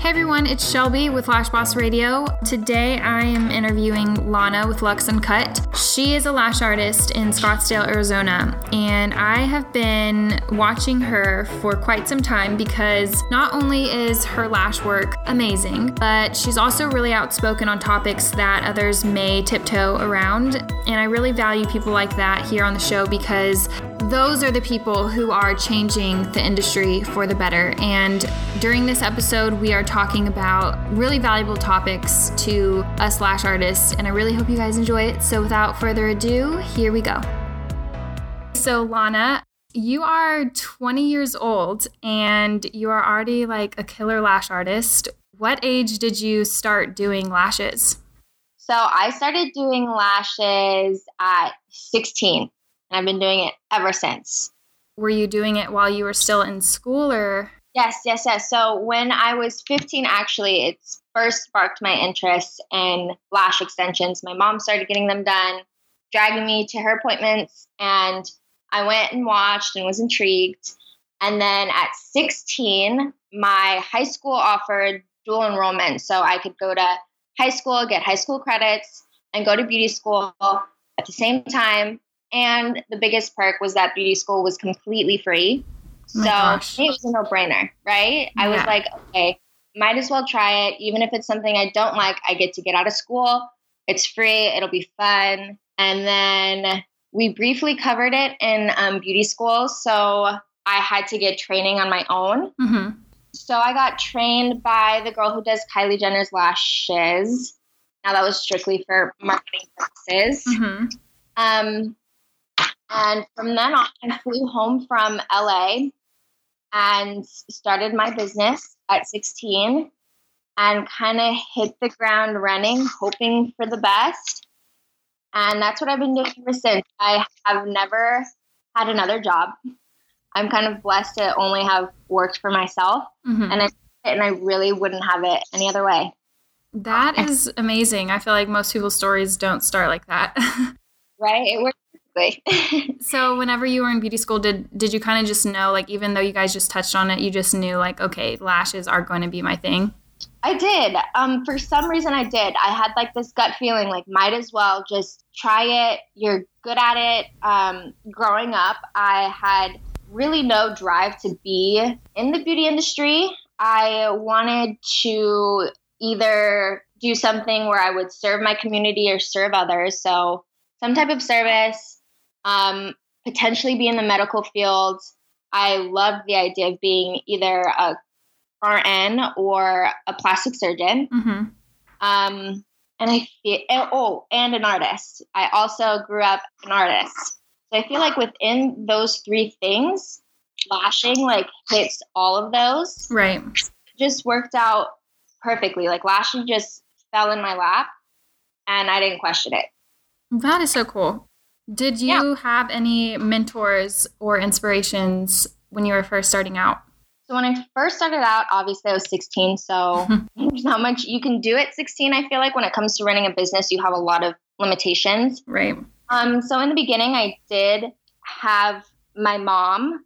Hey everyone, it's Shelby with Lash Boss Radio. Today I am interviewing Lana with Lux and Cut. She is a lash artist in Scottsdale, Arizona, and I have been watching her for quite some time because not only is her lash work amazing, but she's also really outspoken on topics that others may tiptoe around. And I really value people like that here on the show because those are the people who are changing the industry for the better. And during this episode, we are talking about really valuable topics to us lash artists, and I really hope you guys enjoy it. So, without further ado, here we go. So, Lana, you are 20 years old and you are already like a killer lash artist. What age did you start doing lashes? So, I started doing lashes at 16 and I've been doing it ever since. Were you doing it while you were still in school or? Yes, yes, yes. So when I was 15, actually, it first sparked my interest in lash extensions. My mom started getting them done, dragging me to her appointments, and I went and watched and was intrigued. And then at 16, my high school offered dual enrollment. So I could go to high school, get high school credits, and go to beauty school at the same time. And the biggest perk was that beauty school was completely free. Oh so it was a no brainer, right? Yeah. I was like, okay, might as well try it. Even if it's something I don't like, I get to get out of school. It's free, it'll be fun. And then we briefly covered it in um, beauty school. So I had to get training on my own. Mm-hmm. So I got trained by the girl who does Kylie Jenner's lashes. Now that was strictly for marketing purposes. Mm-hmm. Um, and from then on, I flew home from LA and started my business at 16 and kind of hit the ground running, hoping for the best. And that's what I've been doing ever since. I have never had another job. I'm kind of blessed to only have worked for myself, mm-hmm. and I and I really wouldn't have it any other way. That is amazing. I feel like most people's stories don't start like that. right? It so whenever you were in beauty school did did you kind of just know like even though you guys just touched on it you just knew like okay lashes are going to be my thing? I did. Um for some reason i did. I had like this gut feeling like might as well just try it. You're good at it. Um growing up i had really no drive to be in the beauty industry. I wanted to either do something where i would serve my community or serve others. So some type of service um, potentially be in the medical field. I love the idea of being either a RN or a plastic surgeon. Mm-hmm. Um, and I feel, oh, and an artist. I also grew up an artist. So I feel like within those three things, lashing like hits all of those. Right. Just worked out perfectly. Like lashing just fell in my lap and I didn't question it. That is so cool. Did you yeah. have any mentors or inspirations when you were first starting out? So when I first started out, obviously I was 16, so there's not much you can do at 16. I feel like when it comes to running a business, you have a lot of limitations. Right. Um, so in the beginning, I did have my mom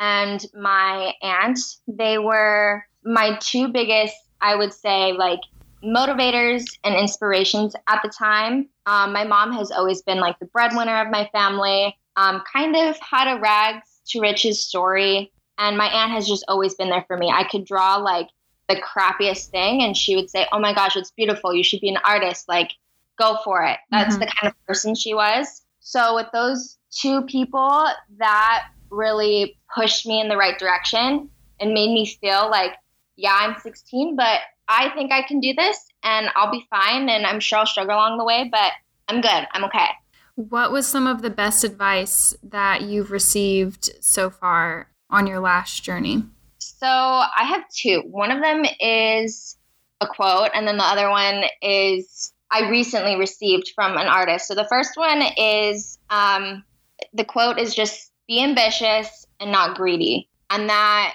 and my aunt. They were my two biggest, I would say, like motivators and inspirations at the time. Um, my mom has always been like the breadwinner of my family, um, kind of had a rags to riches story. And my aunt has just always been there for me. I could draw like the crappiest thing, and she would say, Oh my gosh, it's beautiful. You should be an artist. Like, go for it. That's mm-hmm. the kind of person she was. So, with those two people, that really pushed me in the right direction and made me feel like, yeah, I'm 16, but I think I can do this and I'll be fine. And I'm sure I'll struggle along the way, but I'm good. I'm okay. What was some of the best advice that you've received so far on your lash journey? So I have two. One of them is a quote, and then the other one is I recently received from an artist. So the first one is um, the quote is just be ambitious and not greedy. And that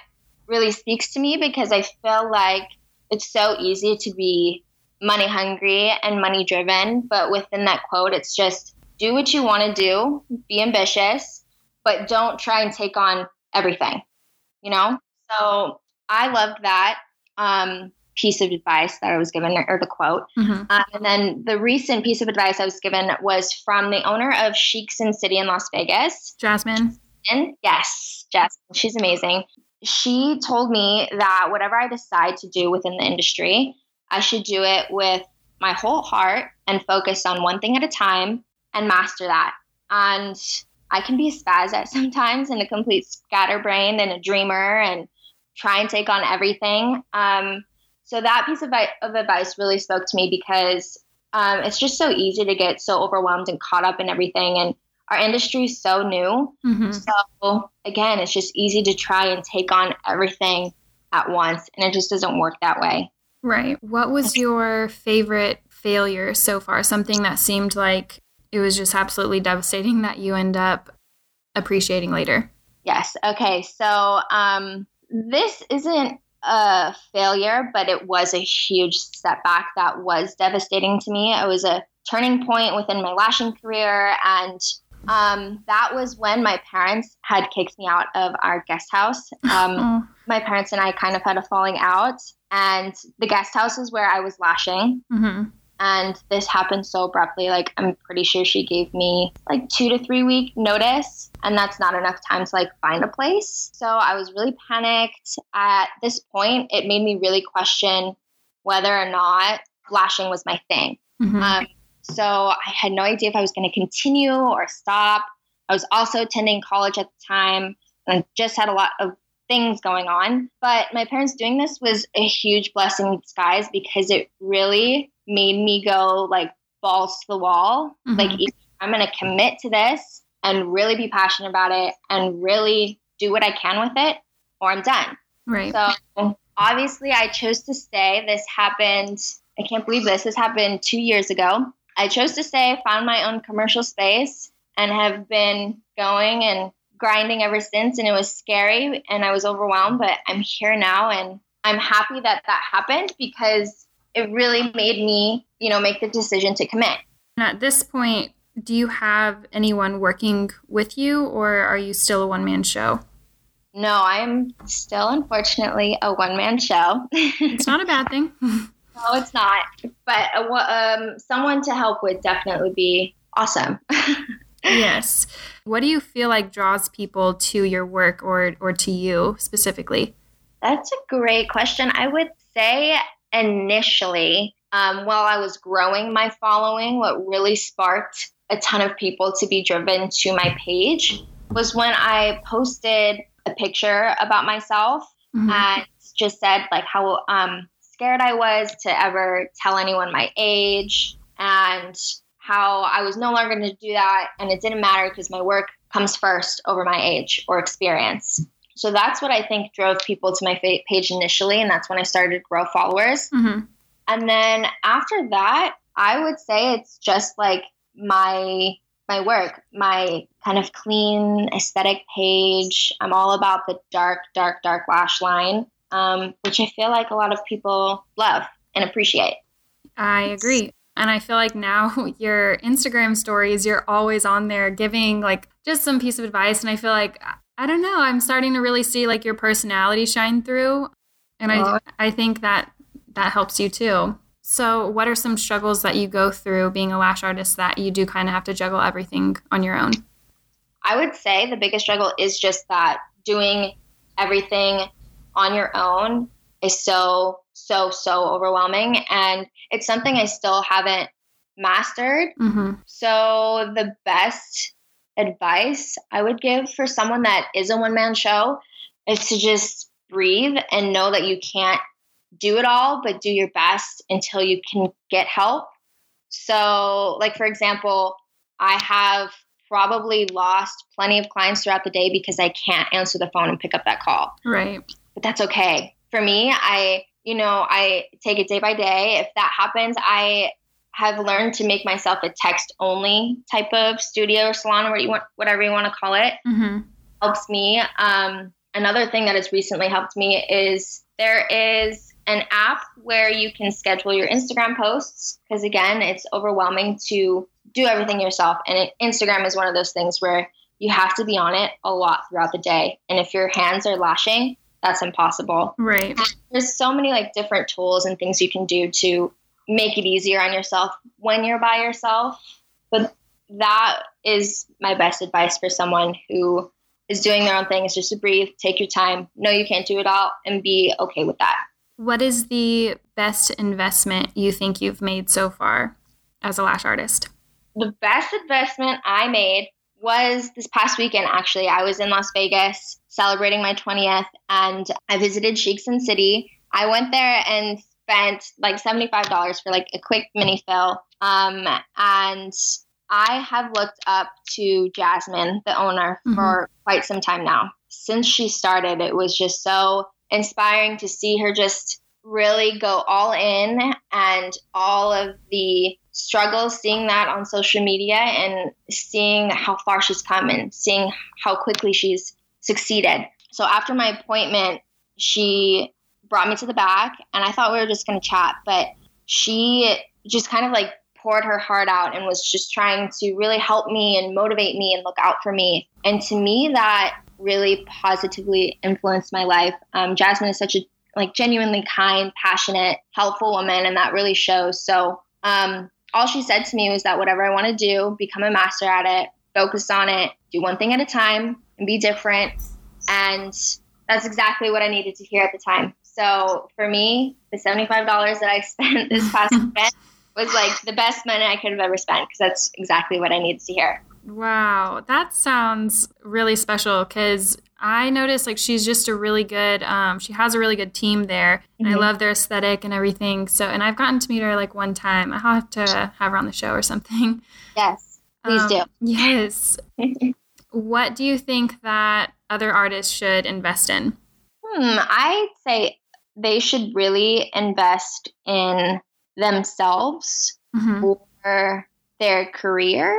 really speaks to me because I feel like it's so easy to be money hungry and money driven. But within that quote, it's just do what you want to do, be ambitious, but don't try and take on everything, you know? So I loved that. Um, piece of advice that I was given, or the quote. Mm-hmm. Um, and then the recent piece of advice I was given was from the owner of Chic Sin City in Las Vegas, Jasmine. And yes, Jasmine, she's amazing. She told me that whatever I decide to do within the industry, I should do it with my whole heart and focus on one thing at a time and master that. And I can be a spaz at sometimes and a complete scatterbrain and a dreamer and try and take on everything. Um, so that piece of, of advice really spoke to me because um, it's just so easy to get so overwhelmed and caught up in everything. And our industry is so new. Mm-hmm. So again, it's just easy to try and take on everything at once. And it just doesn't work that way. Right. What was your favorite failure so far? Something that seemed like it was just absolutely devastating that you end up appreciating later. Yes. Okay. So um, this isn't a failure, but it was a huge setback that was devastating to me. It was a turning point within my lashing career. And um, that was when my parents had kicked me out of our guest house. Um, oh. My parents and I kind of had a falling out, and the guest house is where I was lashing. Mm-hmm. And this happened so abruptly. Like, I'm pretty sure she gave me like two to three week notice, and that's not enough time to like find a place. So I was really panicked. At this point, it made me really question whether or not lashing was my thing. Mm-hmm. Um, so I had no idea if I was going to continue or stop. I was also attending college at the time and I just had a lot of things going on. But my parents doing this was a huge blessing in disguise because it really made me go like balls to the wall. Mm-hmm. Like, I'm going to commit to this and really be passionate about it and really do what I can with it or I'm done. Right. So obviously, I chose to stay. This happened, I can't believe this. This happened two years ago. I chose to stay, found my own commercial space, and have been going and grinding ever since. And it was scary and I was overwhelmed, but I'm here now and I'm happy that that happened because it really made me, you know, make the decision to commit. And at this point, do you have anyone working with you or are you still a one man show? No, I'm still unfortunately a one man show. it's not a bad thing. no, it's not. But uh, um, someone to help would definitely be awesome. yes. What do you feel like draws people to your work or, or to you specifically? That's a great question. I would say initially, um, while I was growing my following, what really sparked a ton of people to be driven to my page was when I posted a picture about myself mm-hmm. and just said like how um, scared I was to ever tell anyone my age and how I was no longer going to do that. And it didn't matter because my work comes first over my age or experience. So that's what I think drove people to my page initially. And that's when I started to grow followers. Mm-hmm. And then after that, I would say it's just like my my work, my kind of clean aesthetic page. I'm all about the dark, dark, dark lash line, um, which I feel like a lot of people love and appreciate. I agree. And I feel like now your Instagram stories, you're always on there giving like just some piece of advice. And I feel like, I don't know, I'm starting to really see like your personality shine through. And I, I think that that helps you too. So, what are some struggles that you go through being a lash artist that you do kind of have to juggle everything on your own? I would say the biggest struggle is just that doing everything on your own is so, so, so overwhelming. And it's something I still haven't mastered. Mm-hmm. So, the best advice I would give for someone that is a one man show is to just breathe and know that you can't do it all, but do your best until you can get help. So, like, for example, I have probably lost plenty of clients throughout the day because I can't answer the phone and pick up that call. Right. That's okay. For me, I, you know, I take it day by day. If that happens, I have learned to make myself a text only type of studio or salon or what you want, whatever you want to call it. Mm-hmm. Helps me. Um, another thing that has recently helped me is there is an app where you can schedule your Instagram posts because again, it's overwhelming to do everything yourself. And it, Instagram is one of those things where you have to be on it a lot throughout the day. And if your hands are lashing, that's impossible. Right. There's so many like different tools and things you can do to make it easier on yourself when you're by yourself. But that is my best advice for someone who is doing their own thing is just to breathe, take your time, know you can't do it all, and be okay with that. What is the best investment you think you've made so far as a lash artist? The best investment I made was this past weekend, actually. I was in Las Vegas celebrating my 20th and I visited Chic Sin City. I went there and spent like $75 for like a quick mini fill. Um, and I have looked up to Jasmine, the owner, mm-hmm. for quite some time now. Since she started, it was just so inspiring to see her just really go all in and all of the struggles, seeing that on social media and seeing how far she's come and seeing how quickly she's succeeded. So after my appointment, she brought me to the back and I thought we were just going to chat, but she just kind of like poured her heart out and was just trying to really help me and motivate me and look out for me. And to me, that really positively influenced my life. Um, Jasmine is such a like genuinely kind, passionate, helpful woman, and that really shows. So um, all she said to me was that whatever I want to do, become a master at it, focus on it, do one thing at a time, and be different. And that's exactly what I needed to hear at the time. So for me, the $75 that I spent this past weekend was like the best money I could have ever spent because that's exactly what I needed to hear. Wow, that sounds really special because I noticed like she's just a really good, um, she has a really good team there. And mm-hmm. I love their aesthetic and everything. So, and I've gotten to meet her like one time. I'll have to have her on the show or something. Yes, please um, do. Yes. what do you think that other artists should invest in? Hmm, I'd say they should really invest in themselves mm-hmm. or their career.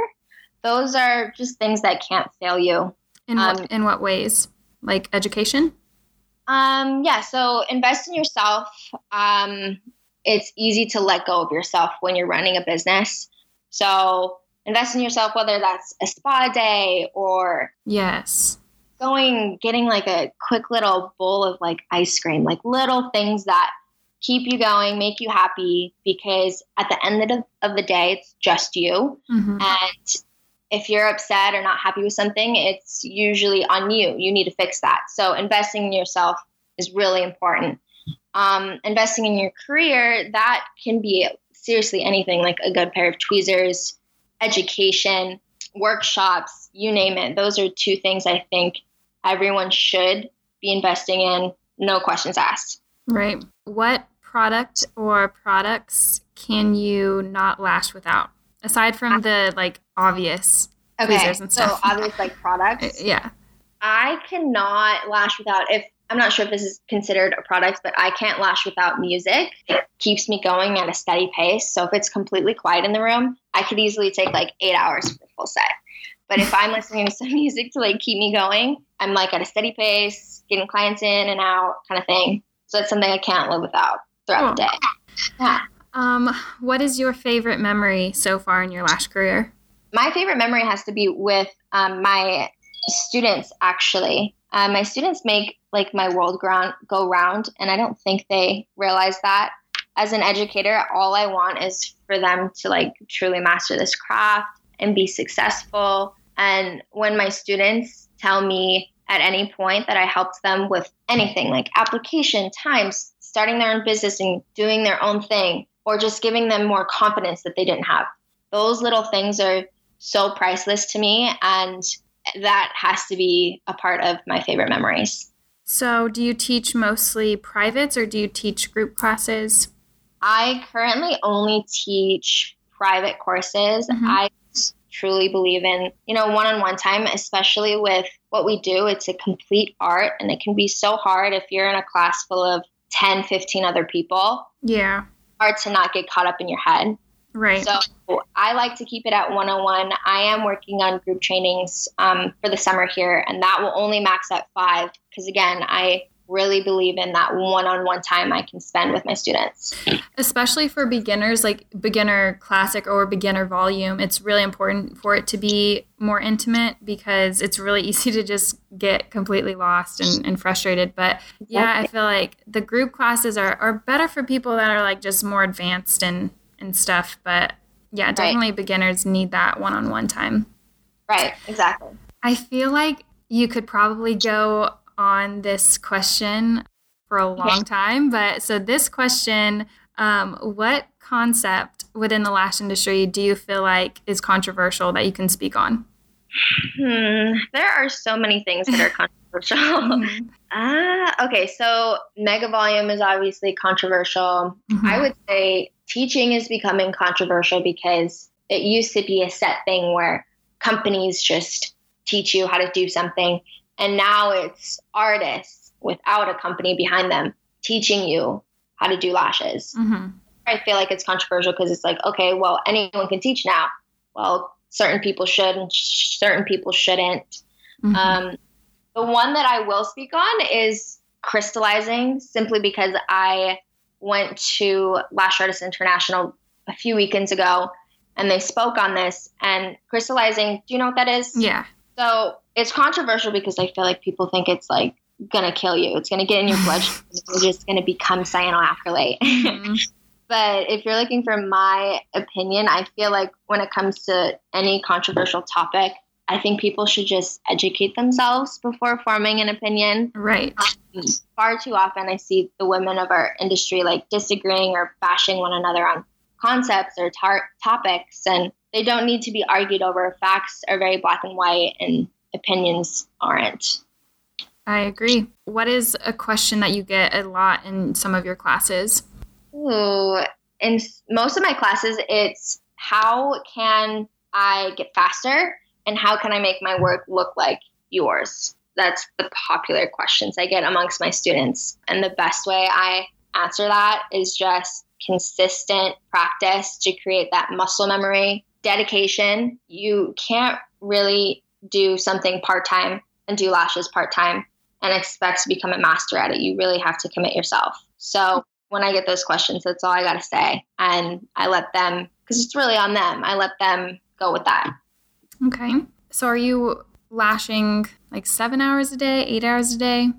Those are just things that can't fail you. In what, um, in what ways? Like education? Um, yeah, so invest in yourself. Um, it's easy to let go of yourself when you're running a business. So invest in yourself, whether that's a spa day or yes, going getting like a quick little bowl of like ice cream, like little things that keep you going, make you happy, because at the end of, of the day, it's just you. Mm-hmm. And if you're upset or not happy with something, it's usually on you. You need to fix that. So investing in yourself is really important. Um, investing in your career, that can be seriously anything like a good pair of tweezers, education, workshops, you name it. Those are two things I think everyone should be investing in, no questions asked. Right. What product or products can you not lash without? Aside from the like obvious okay, tweezers and stuff. So obvious like products. Uh, yeah. I cannot lash without if I'm not sure if this is considered a product, but I can't lash without music. It keeps me going at a steady pace. So if it's completely quiet in the room, I could easily take like eight hours for the full set. But if I'm listening to some music to like keep me going, I'm like at a steady pace, getting clients in and out kind of thing. So it's something I can't live without throughout the day. Yeah. Um, what is your favorite memory so far in your lash career? My favorite memory has to be with um, my students, actually. Uh, my students make like my world ground go round, and I don't think they realize that. As an educator, all I want is for them to like truly master this craft and be successful. And when my students tell me at any point that I helped them with anything like application, times, starting their own business and doing their own thing, or just giving them more confidence that they didn't have. Those little things are so priceless to me. And that has to be a part of my favorite memories. So, do you teach mostly privates or do you teach group classes? I currently only teach private courses. Mm-hmm. I truly believe in, you know, one on one time, especially with what we do. It's a complete art and it can be so hard if you're in a class full of 10, 15 other people. Yeah. Hard to not get caught up in your head. Right. So I like to keep it at 101. I am working on group trainings um, for the summer here, and that will only max at five because, again, I really believe in that one-on-one time I can spend with my students. Especially for beginners, like beginner classic or beginner volume, it's really important for it to be more intimate because it's really easy to just get completely lost and, and frustrated. But yeah, I feel like the group classes are, are better for people that are like just more advanced and, and stuff. But yeah, definitely right. beginners need that one-on-one time. Right, exactly. I feel like you could probably go on this question for a long time. But so, this question um, what concept within the lash industry do you feel like is controversial that you can speak on? Hmm, there are so many things that are controversial. mm-hmm. uh, okay, so mega volume is obviously controversial. Mm-hmm. I would say teaching is becoming controversial because it used to be a set thing where companies just teach you how to do something and now it's artists without a company behind them teaching you how to do lashes. Mm-hmm. I feel like it's controversial because it's like, okay, well, anyone can teach now. Well, certain people should and certain people shouldn't. Mm-hmm. Um, the one that I will speak on is crystallizing simply because I went to Lash Artists International a few weekends ago and they spoke on this. And crystallizing, do you know what that is? Yeah. So it's controversial because I feel like people think it's like gonna kill you. It's gonna get in your blood. You're just gonna become cyanoacrylate. Mm-hmm. but if you're looking for my opinion, I feel like when it comes to any controversial topic, I think people should just educate themselves before forming an opinion. Right. Um, far too often, I see the women of our industry like disagreeing or bashing one another on concepts or tar- topics, and they don't need to be argued over. Facts are very black and white, and opinions aren't. I agree. What is a question that you get a lot in some of your classes? Ooh, in most of my classes, it's how can I get faster and how can I make my work look like yours? That's the popular questions I get amongst my students. And the best way I answer that is just consistent practice to create that muscle memory, dedication. You can't really do something part time and do lashes part time and expect to become a master at it. You really have to commit yourself. So when I get those questions, that's all I got to say. And I let them, because it's really on them, I let them go with that. Okay. So are you lashing like seven hours a day, eight hours a day?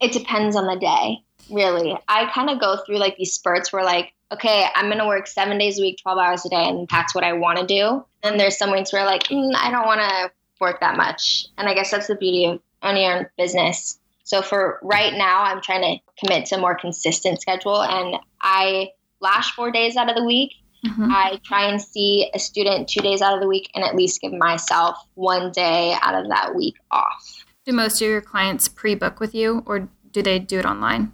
It depends on the day, really. I kind of go through like these spurts where, like, okay, I'm going to work seven days a week, 12 hours a day, and that's what I want to do. And there's some weeks where, like, mm, I don't want to work that much. And I guess that's the beauty of owning your own business. So for right now, I'm trying to commit to a more consistent schedule. And I lash four days out of the week. Mm-hmm. I try and see a student two days out of the week and at least give myself one day out of that week off. Do most of your clients pre book with you or do they do it online?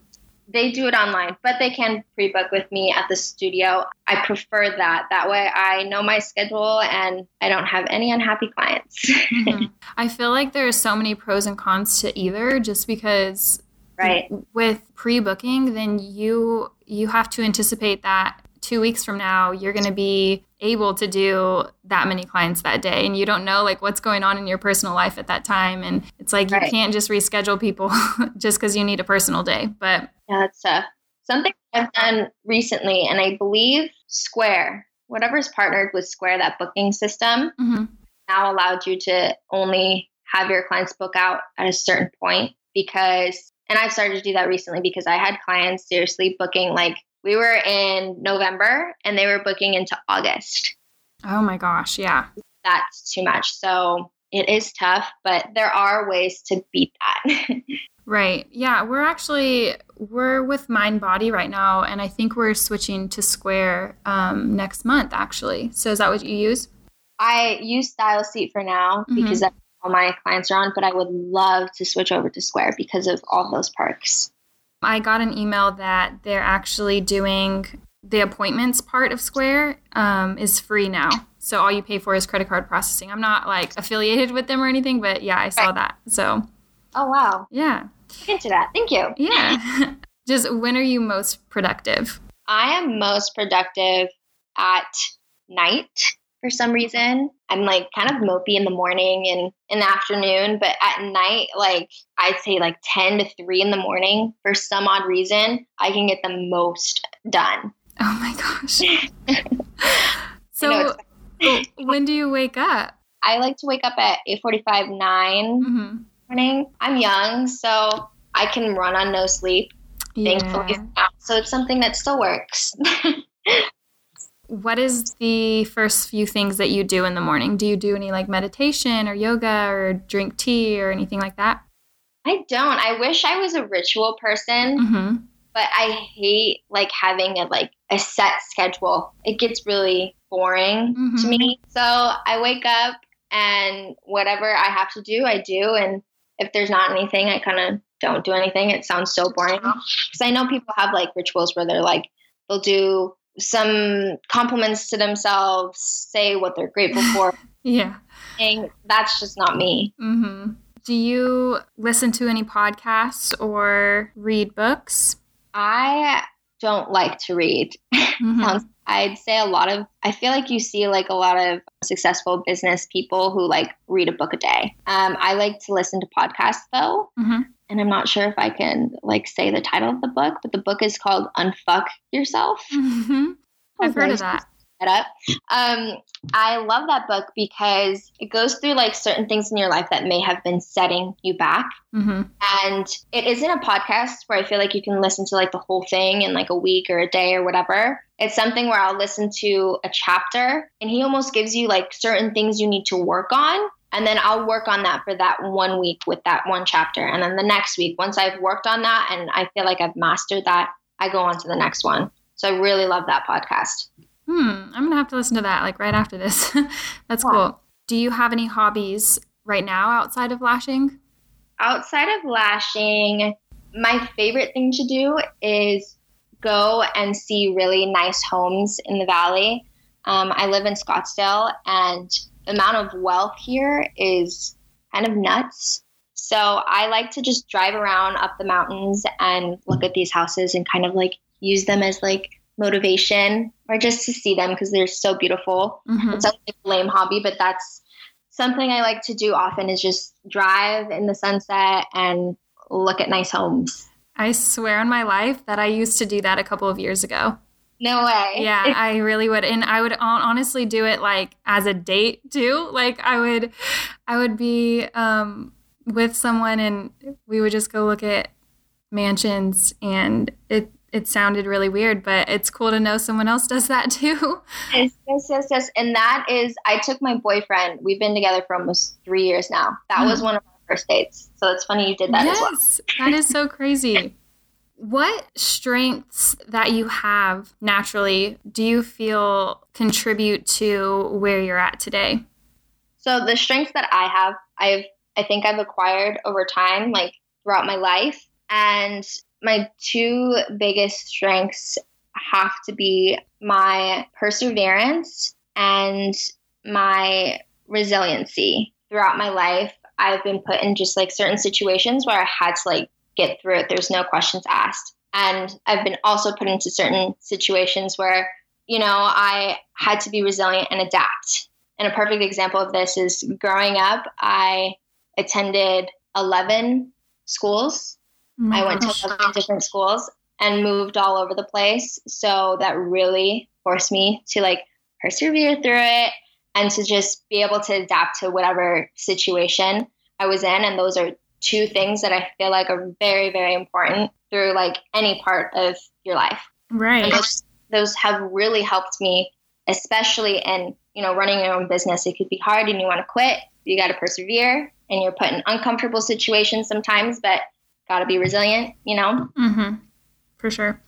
They do it online, but they can pre book with me at the studio. I prefer that. That way I know my schedule and I don't have any unhappy clients. mm-hmm. I feel like there are so many pros and cons to either just because right with pre-booking then you you have to anticipate that two weeks from now you're going to be able to do that many clients that day and you don't know like what's going on in your personal life at that time and it's like right. you can't just reschedule people just because you need a personal day but yeah that's tough something i've done recently and i believe square whatever's partnered with square that booking system mm-hmm. now allowed you to only have your clients book out at a certain point because and i've started to do that recently because i had clients seriously booking like we were in November and they were booking into August. Oh my gosh, yeah. That's too much. So it is tough, but there are ways to beat that. right. Yeah, we're actually we're with Mindbody right now and I think we're switching to Square um, next month actually. So is that what you use? I use StyleSeat for now mm-hmm. because that's all my clients are on, but I would love to switch over to Square because of all those perks. I got an email that they're actually doing the appointments part of Square um, is free now. So all you pay for is credit card processing. I'm not like affiliated with them or anything, but yeah, I saw that. So. Oh wow. Yeah. Into that. Thank you. Yeah. Just when are you most productive? I am most productive at night for some reason. I'm like kind of mopey in the morning and in the afternoon, but at night, like I'd say like 10 to 3 in the morning, for some odd reason, I can get the most done. Oh my gosh. so when do you wake up? I like to wake up at 8:45 9 mm-hmm. morning. I'm young, so I can run on no sleep. Yeah. Thankfully, so it's something that still works. what is the first few things that you do in the morning? Do you do any like meditation or yoga or drink tea or anything like that? I don't. I wish I was a ritual person, mm-hmm. but I hate like having a like a set schedule. It gets really boring mm-hmm. to me. So I wake up and whatever I have to do, I do. And if there's not anything, I kind of don't do anything. It sounds so boring because I know people have like rituals where they're like they'll do some compliments to themselves, say what they're grateful for. yeah. And that's just not me. Mm-hmm. Do you listen to any podcasts or read books? I don't like to read. Mm-hmm. I'd say a lot of, I feel like you see like a lot of successful business people who like read a book a day. Um, I like to listen to podcasts though. Mm-hmm and I'm not sure if I can like say the title of the book, but the book is called Unfuck Yourself. Mm-hmm. I've heard of that. Up. Um, I love that book because it goes through like certain things in your life that may have been setting you back. Mm-hmm. And it isn't a podcast where I feel like you can listen to like the whole thing in like a week or a day or whatever. It's something where I'll listen to a chapter and he almost gives you like certain things you need to work on and then I'll work on that for that one week with that one chapter. And then the next week, once I've worked on that and I feel like I've mastered that, I go on to the next one. So I really love that podcast. Hmm. I'm going to have to listen to that like right after this. That's yeah. cool. Do you have any hobbies right now outside of lashing? Outside of lashing, my favorite thing to do is go and see really nice homes in the valley. Um, I live in Scottsdale and amount of wealth here is kind of nuts. So I like to just drive around up the mountains and look at these houses and kind of like use them as like motivation or just to see them because they're so beautiful. Mm-hmm. It's like a lame hobby, but that's something I like to do often is just drive in the sunset and look at nice homes. I swear on my life that I used to do that a couple of years ago. No way. Yeah, I really would. And I would honestly do it like as a date too. Like I would I would be um with someone and we would just go look at mansions and it it sounded really weird, but it's cool to know someone else does that too. Yes, yes, yes, yes. And that is I took my boyfriend. We've been together for almost 3 years now. That mm. was one of our first dates. So it's funny you did that yes, as well. that is so crazy. What strengths that you have naturally do you feel contribute to where you're at today? So the strengths that I have, I've I think I've acquired over time, like throughout my life. And my two biggest strengths have to be my perseverance and my resiliency. Throughout my life, I've been put in just like certain situations where I had to like get through it. There's no questions asked. And I've been also put into certain situations where, you know, I had to be resilient and adapt. And a perfect example of this is growing up, I attended 11 schools. Mm-hmm. I went to 11 different schools and moved all over the place. So that really forced me to like persevere through it and to just be able to adapt to whatever situation I was in. And those are two things that I feel like are very, very important through like any part of your life. Right. Those, those, have really helped me, especially in, you know, running your own business. It could be hard and you want to quit. You got to persevere and you're put in uncomfortable situations sometimes, but got to be resilient, you know? Mm-hmm. For sure.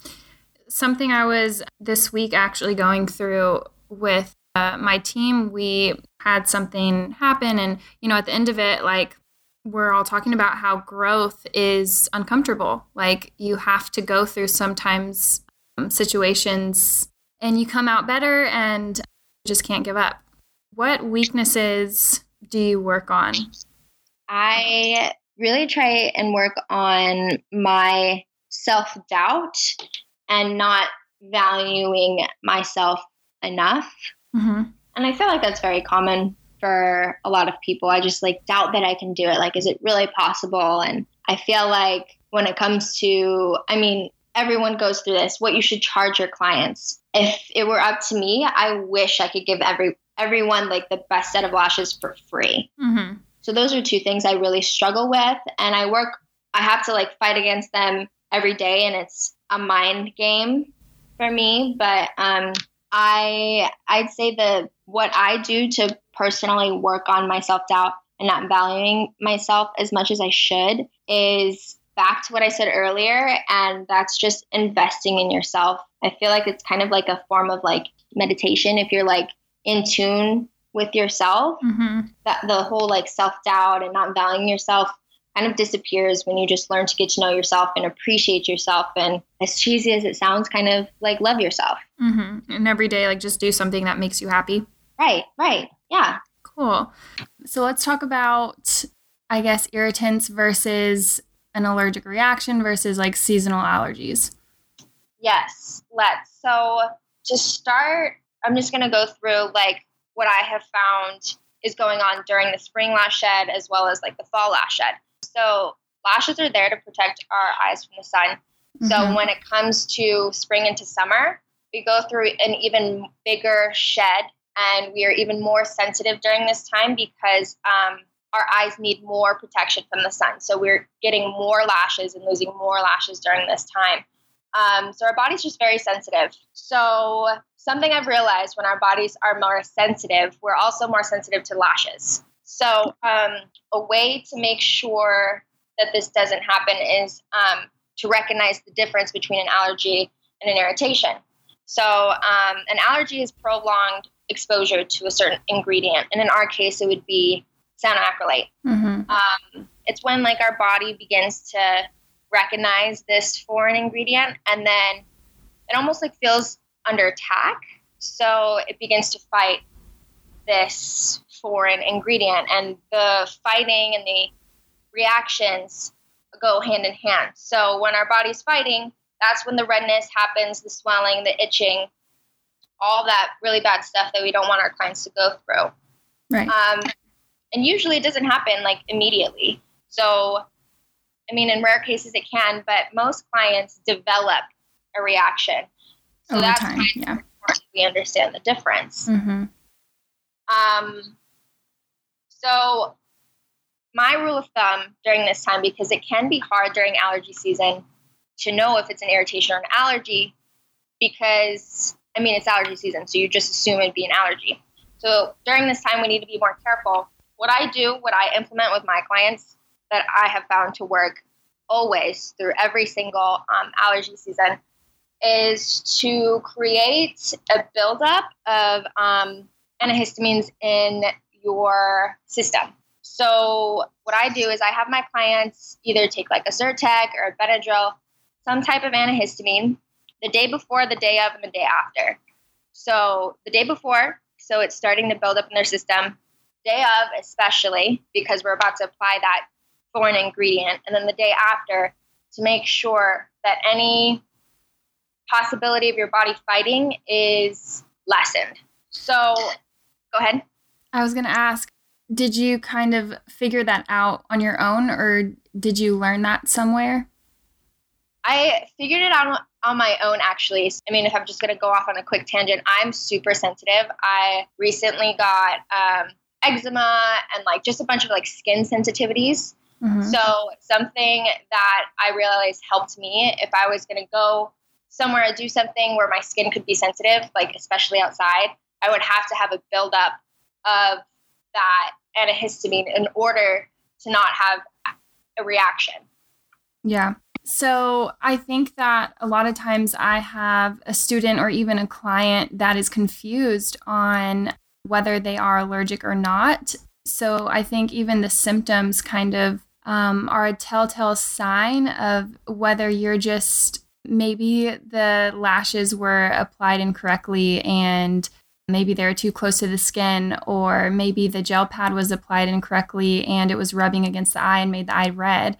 Something I was this week actually going through with uh, my team, we had something happen. And, you know, at the end of it, like we're all talking about how growth is uncomfortable. Like you have to go through sometimes um, situations and you come out better and just can't give up. What weaknesses do you work on? I really try and work on my self doubt and not valuing myself enough. Mm-hmm. And And I feel like that's very common for a lot of people. I just like doubt that I can do it. Like, is it really possible? And I feel like when it comes to, I mean, everyone goes through this, what you should charge your clients. If it were up to me, I wish I could give every everyone like the best set of lashes for free. Mm-hmm. So those are two things I really struggle with, and I work. I have to like fight against them every day, and it's a mind game for me. But um, I I'd say the what I do to personally work on my self doubt and not valuing myself as much as I should is back to what I said earlier, and that's just investing in yourself. I feel like it's kind of like a form of like meditation if you're like in tune with yourself. Mm-hmm. That the whole like self doubt and not valuing yourself kind of disappears when you just learn to get to know yourself and appreciate yourself and as cheesy as it sounds kind of like love yourself mm-hmm. and every day like just do something that makes you happy right right yeah cool so let's talk about i guess irritants versus an allergic reaction versus like seasonal allergies? Yes, let's. So to start, I'm just going to go through like what I have found is going on during the spring lash shed as well as like the fall lash shed. So lashes are there to protect our eyes from the sun. Mm-hmm. So when it comes to spring into summer, we go through an even bigger shed and we are even more sensitive during this time because um, our eyes need more protection from the sun. So we're getting more lashes and losing more lashes during this time. Um, so our body's just very sensitive. So something I've realized when our bodies are more sensitive, we're also more sensitive to lashes. So um, a way to make sure that this doesn't happen is um, to recognize the difference between an allergy and an irritation. So um, an allergy is prolonged exposure to a certain ingredient, and in our case, it would be cyanoacrylate. Mm-hmm. Um, it's when like our body begins to recognize this foreign ingredient, and then it almost like feels under attack. So it begins to fight this foreign ingredient, and the fighting and the reactions go hand in hand. So when our body's fighting, that's when the redness happens, the swelling, the itching, all that really bad stuff that we don't want our clients to go through. Right. Um, and usually it doesn't happen like immediately. So, I mean, in rare cases it can, but most clients develop a reaction. So Over that's time, yeah. we understand the difference. Mm-hmm. Um, so, my rule of thumb during this time, because it can be hard during allergy season to know if it's an irritation or an allergy, because I mean, it's allergy season, so you just assume it'd be an allergy. So during this time, we need to be more careful what I do, what I implement with my clients that I have found to work always through every single um, allergy season is to create a buildup of um, antihistamines in your system. So what I do is I have my clients either take like a Zyrtec or a Benadryl, some type of antihistamine, the day before, the day of, and the day after. So the day before, so it's starting to build up in their system day of, especially because we're about to apply that foreign ingredient, and then the day after to make sure that any possibility of your body fighting is lessened. So, go ahead. I was going to ask did you kind of figure that out on your own or did you learn that somewhere? I figured it out on my own actually. I mean, if I'm just going to go off on a quick tangent, I'm super sensitive. I recently got um, eczema and like just a bunch of like skin sensitivities. Mm-hmm. So something that I realized helped me if I was going to go somewhere to do something where my skin could be sensitive, like especially outside, I would have to have a buildup of that antihistamine in order to not have a reaction. Yeah. So I think that a lot of times I have a student or even a client that is confused on whether they are allergic or not. So I think even the symptoms kind of um, are a telltale sign of whether you're just maybe the lashes were applied incorrectly and maybe they're too close to the skin, or maybe the gel pad was applied incorrectly and it was rubbing against the eye and made the eye red.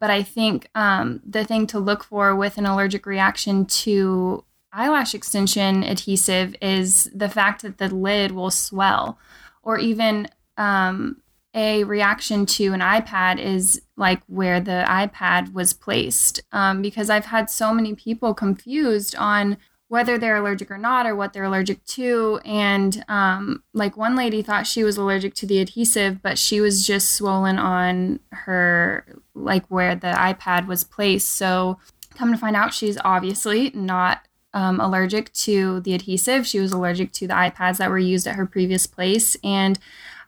But I think um, the thing to look for with an allergic reaction to eyelash extension adhesive is the fact that the lid will swell, or even um, a reaction to an eye pad is like where the eye pad was placed. Um, because I've had so many people confused on whether they're allergic or not, or what they're allergic to. And um, like one lady thought she was allergic to the adhesive, but she was just swollen on her, like where the eye pad was placed. So come to find out, she's obviously not um, allergic to the adhesive. She was allergic to the eye pads that were used at her previous place. And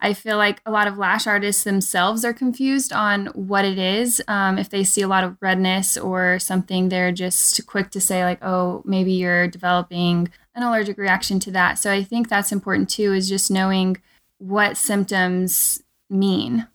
I feel like a lot of lash artists themselves are confused on what it is. Um, if they see a lot of redness or something, they're just quick to say, like, oh, maybe you're developing an allergic reaction to that. So I think that's important too, is just knowing what symptoms mean.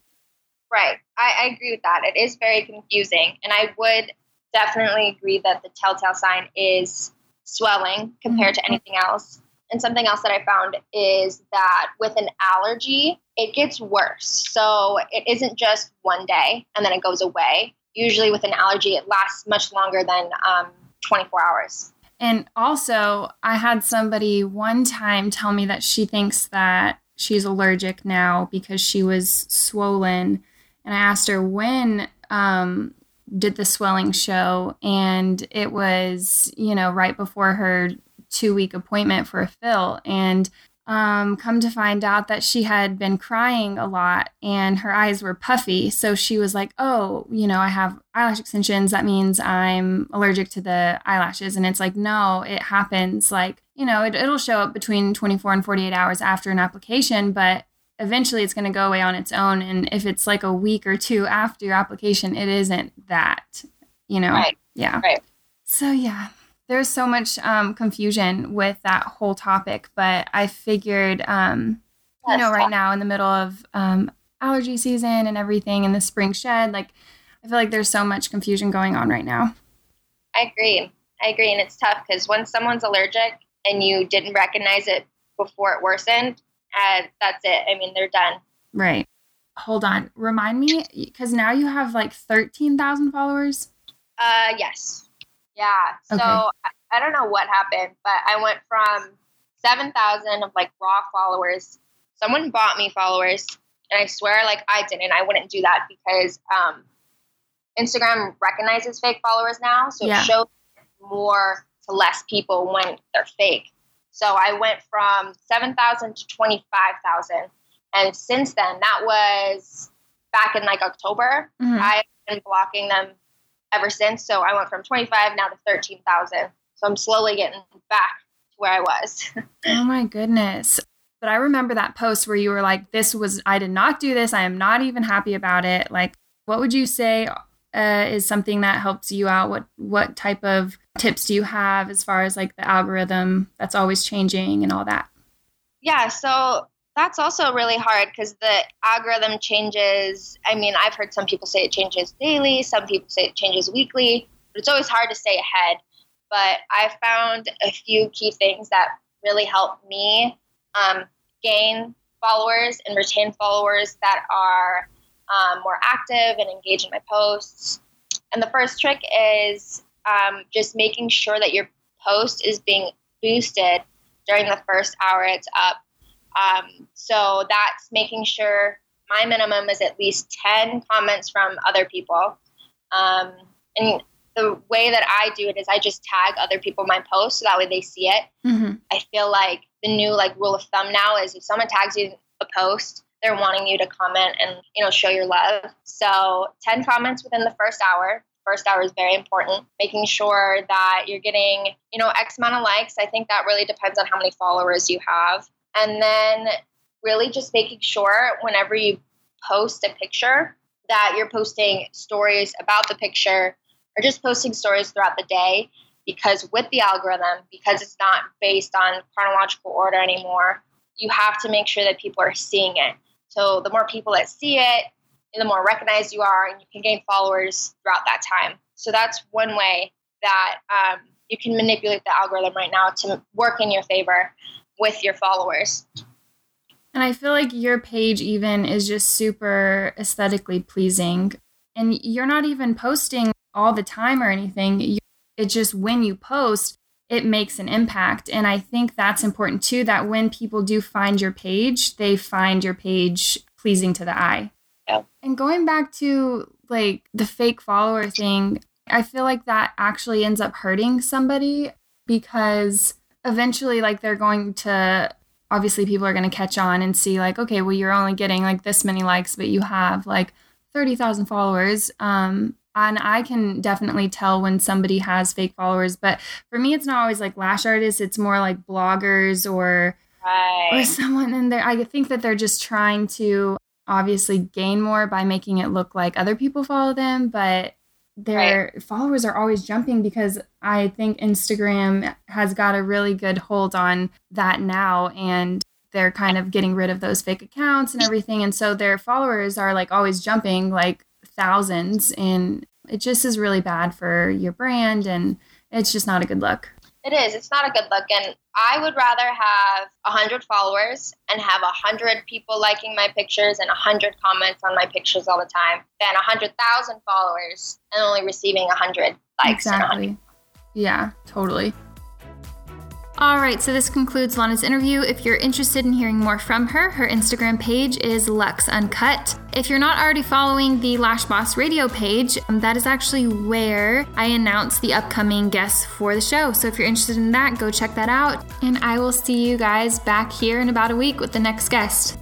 Right. I, I agree with that. It is very confusing. And I would definitely agree that the telltale sign is swelling compared mm-hmm. to anything else. And something else that I found is that with an allergy, it gets worse. So it isn't just one day and then it goes away. Usually with an allergy, it lasts much longer than um, 24 hours. And also, I had somebody one time tell me that she thinks that she's allergic now because she was swollen. And I asked her when um, did the swelling show, and it was, you know, right before her two week appointment for a fill. And um, come to find out that she had been crying a lot and her eyes were puffy. So she was like, Oh, you know, I have eyelash extensions. That means I'm allergic to the eyelashes. And it's like, No, it happens like, you know, it, it'll show up between 24 and 48 hours after an application, but eventually it's going to go away on its own. And if it's like a week or two after your application, it isn't that, you know? Right. Yeah. Right. So, yeah there's so much um, confusion with that whole topic, but I figured, um, you know, right now in the middle of um, allergy season and everything in the spring shed, like I feel like there's so much confusion going on right now. I agree. I agree. And it's tough because when someone's allergic and you didn't recognize it before it worsened, uh, that's it. I mean, they're done. Right. Hold on. Remind me, because now you have like 13,000 followers. Uh, yes. Yeah. So okay. I, I don't know what happened, but I went from 7,000 of like raw followers. Someone bought me followers, and I swear, like, I didn't. I wouldn't do that because um, Instagram recognizes fake followers now. So yeah. it shows more to less people when they're fake. So I went from 7,000 to 25,000. And since then, that was back in like October. Mm-hmm. I've been blocking them ever since. So I went from 25 now to 13,000. So I'm slowly getting back to where I was. oh my goodness. But I remember that post where you were like, this was, I did not do this. I am not even happy about it. Like, what would you say uh, is something that helps you out? What, what type of tips do you have as far as like the algorithm that's always changing and all that? Yeah. So that's also really hard because the algorithm changes. I mean, I've heard some people say it changes daily, some people say it changes weekly, but it's always hard to stay ahead. But I found a few key things that really help me um, gain followers and retain followers that are um, more active and engage in my posts. And the first trick is um, just making sure that your post is being boosted during the first hour it's up um, so that's making sure my minimum is at least 10 comments from other people. Um, and the way that I do it is I just tag other people in my post so that way they see it. Mm-hmm. I feel like the new like rule of thumb now is if someone tags you in a post, they're wanting you to comment and you know show your love. So 10 comments within the first hour. First hour is very important. Making sure that you're getting, you know, X amount of likes. I think that really depends on how many followers you have. And then really just making sure whenever you post a picture that you're posting stories about the picture or just posting stories throughout the day because with the algorithm because it's not based on chronological order anymore you have to make sure that people are seeing it so the more people that see it the more recognized you are and you can gain followers throughout that time so that's one way that um, you can manipulate the algorithm right now to work in your favor with your followers. And I feel like your page even is just super aesthetically pleasing. And you're not even posting all the time or anything. It's just when you post, it makes an impact. And I think that's important too that when people do find your page, they find your page pleasing to the eye. Yeah. And going back to like the fake follower thing, I feel like that actually ends up hurting somebody because eventually like they're going to obviously people are going to catch on and see like okay well you're only getting like this many likes but you have like 30,000 followers um and I can definitely tell when somebody has fake followers but for me it's not always like lash artists it's more like bloggers or right. or someone in there I think that they're just trying to obviously gain more by making it look like other people follow them but their right. followers are always jumping because I think Instagram has got a really good hold on that now and they're kind of getting rid of those fake accounts and everything and so their followers are like always jumping like thousands and it just is really bad for your brand and it's just not a good look. It is. It's not a good look. And I would rather have 100 followers and have 100 people liking my pictures and 100 comments on my pictures all the time than 100,000 followers and only receiving 100 likes. Exactly. Yeah, totally. All right, so this concludes Lana's interview. If you're interested in hearing more from her, her Instagram page is Lux Uncut. If you're not already following the Lash Boss radio page, um, that is actually where I announce the upcoming guests for the show. So if you're interested in that, go check that out. And I will see you guys back here in about a week with the next guest.